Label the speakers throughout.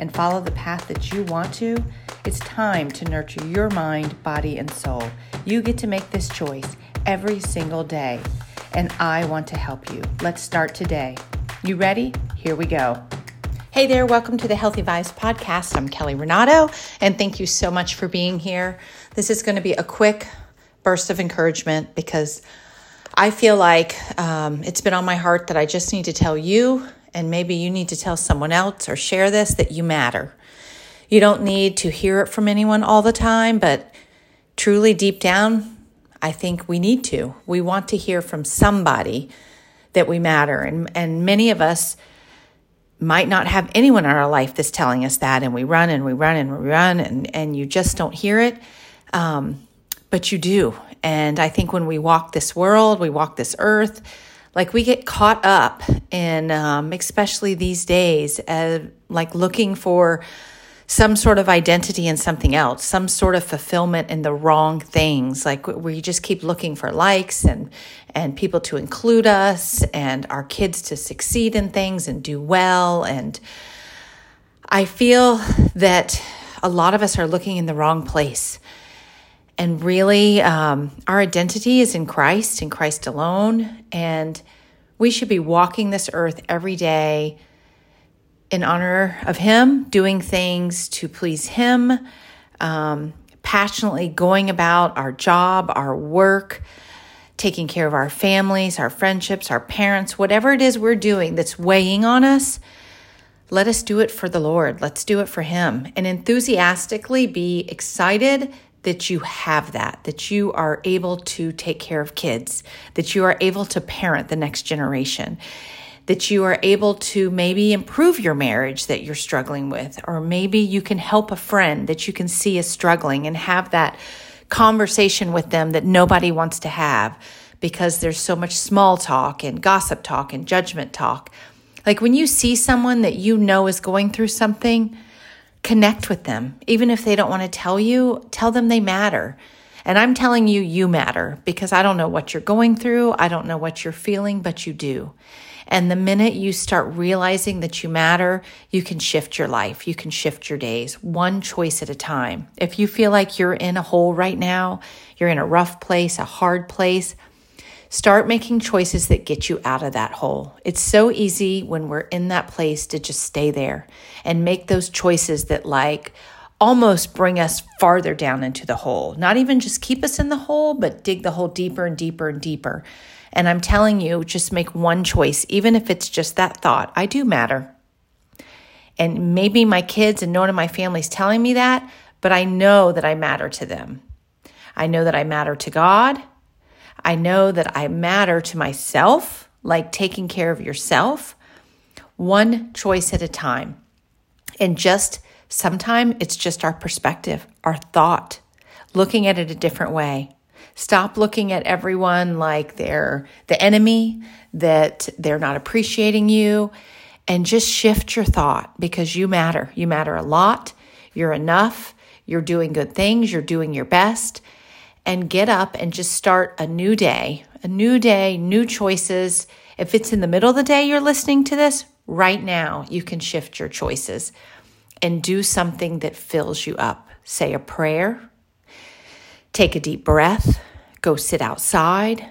Speaker 1: and follow the path that you want to, it's time to nurture your mind, body, and soul. You get to make this choice every single day, and I want to help you. Let's start today. You ready? Here we go. Hey there, welcome to the Healthy Vibes podcast. I'm Kelly Renato, and thank you so much for being here. This is going to be a quick burst of encouragement because I feel like um, it's been on my heart that I just need to tell you and maybe you need to tell someone else or share this that you matter. You don't need to hear it from anyone all the time, but truly deep down, I think we need to. We want to hear from somebody that we matter. And, and many of us might not have anyone in our life that's telling us that. And we run and we run and we run and, and you just don't hear it. Um, but you do. And I think when we walk this world, we walk this earth, like we get caught up in um, especially these days uh, like looking for some sort of identity in something else some sort of fulfillment in the wrong things. Like we just keep looking for likes and and people to include us and our kids to succeed in things and do well. And i feel that a lot of us are looking in the wrong place and really, um, our identity is in Christ, in Christ alone. And we should be walking this earth every day in honor of Him, doing things to please Him, um, passionately going about our job, our work, taking care of our families, our friendships, our parents, whatever it is we're doing that's weighing on us. Let us do it for the Lord. Let's do it for Him and enthusiastically be excited that you have that, that you are able to take care of kids, that you are able to parent the next generation, that you are able to maybe improve your marriage that you're struggling with, or maybe you can help a friend that you can see is struggling and have that conversation with them that nobody wants to have because there's so much small talk and gossip talk and judgment talk. Like when you see someone that you know is going through something, connect with them. Even if they don't want to tell you, tell them they matter. And I'm telling you, you matter because I don't know what you're going through. I don't know what you're feeling, but you do. And the minute you start realizing that you matter, you can shift your life. You can shift your days one choice at a time. If you feel like you're in a hole right now, you're in a rough place, a hard place, Start making choices that get you out of that hole. It's so easy when we're in that place to just stay there and make those choices that, like, almost bring us farther down into the hole. Not even just keep us in the hole, but dig the hole deeper and deeper and deeper. And I'm telling you, just make one choice, even if it's just that thought I do matter. And maybe my kids and no one in my family is telling me that, but I know that I matter to them. I know that I matter to God. I know that I matter to myself, like taking care of yourself, one choice at a time. And just sometimes it's just our perspective, our thought, looking at it a different way. Stop looking at everyone like they're the enemy, that they're not appreciating you, and just shift your thought because you matter. You matter a lot. You're enough. You're doing good things. You're doing your best and get up and just start a new day, a new day, new choices. If it's in the middle of the day you're listening to this, right now you can shift your choices and do something that fills you up. Say a prayer, take a deep breath, go sit outside,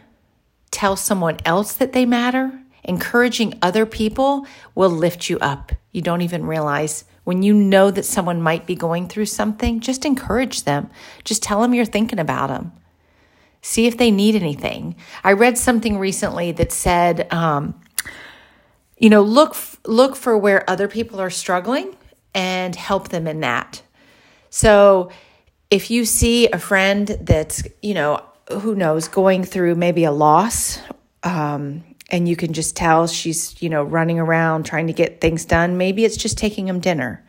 Speaker 1: tell someone else that they matter. Encouraging other people will lift you up. You don't even realize When you know that someone might be going through something, just encourage them. Just tell them you're thinking about them. See if they need anything. I read something recently that said, um, you know, look look for where other people are struggling and help them in that. So, if you see a friend that's, you know, who knows, going through maybe a loss, um, and you can just tell she's, you know, running around trying to get things done, maybe it's just taking them dinner.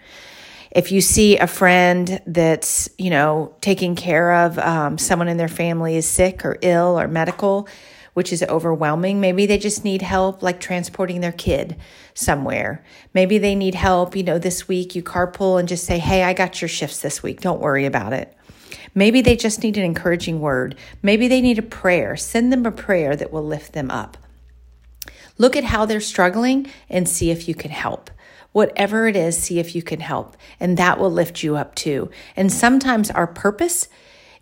Speaker 1: If you see a friend that's, you know, taking care of um, someone in their family is sick or ill or medical, which is overwhelming, maybe they just need help like transporting their kid somewhere. Maybe they need help, you know, this week you carpool and just say, hey, I got your shifts this week. Don't worry about it. Maybe they just need an encouraging word. Maybe they need a prayer. Send them a prayer that will lift them up. Look at how they're struggling and see if you can help. Whatever it is, see if you can help, and that will lift you up too. And sometimes our purpose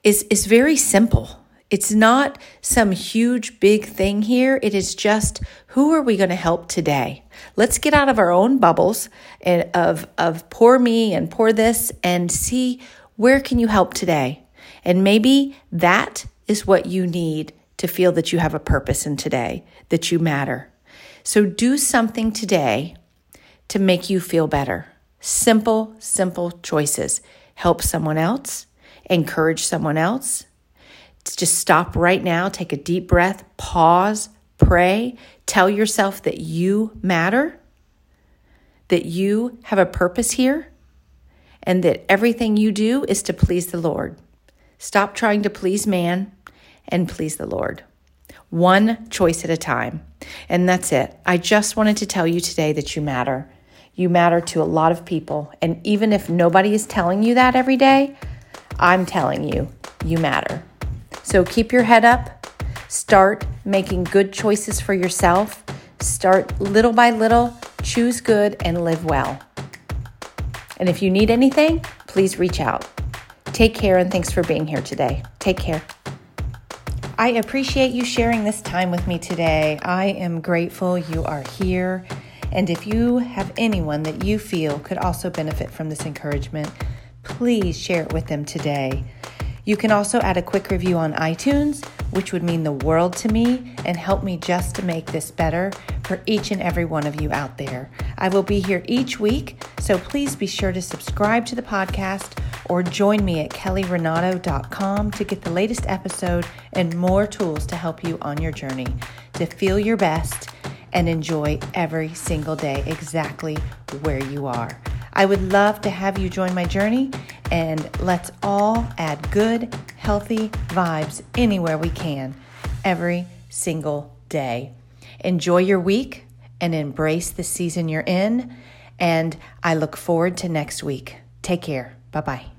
Speaker 1: is, is very simple. It's not some huge big thing here. It is just who are we going to help today? Let's get out of our own bubbles and of of poor me and poor this and see where can you help today? And maybe that is what you need to feel that you have a purpose in today, that you matter. So do something today to make you feel better. Simple, simple choices. Help someone else, encourage someone else. Just stop right now, take a deep breath, pause, pray, tell yourself that you matter, that you have a purpose here, and that everything you do is to please the Lord. Stop trying to please man and please the Lord. One choice at a time. And that's it. I just wanted to tell you today that you matter. You matter to a lot of people. And even if nobody is telling you that every day, I'm telling you, you matter. So keep your head up. Start making good choices for yourself. Start little by little. Choose good and live well. And if you need anything, please reach out. Take care and thanks for being here today. Take care. I appreciate you sharing this time with me today. I am grateful you are here. And if you have anyone that you feel could also benefit from this encouragement, please share it with them today. You can also add a quick review on iTunes, which would mean the world to me and help me just to make this better for each and every one of you out there. I will be here each week, so please be sure to subscribe to the podcast or join me at kellyrenato.com to get the latest episode and more tools to help you on your journey to feel your best and enjoy every single day exactly where you are. I would love to have you join my journey and let's all add good, healthy vibes anywhere we can every single day. Enjoy your week and embrace the season you're in. And I look forward to next week. Take care. Bye bye.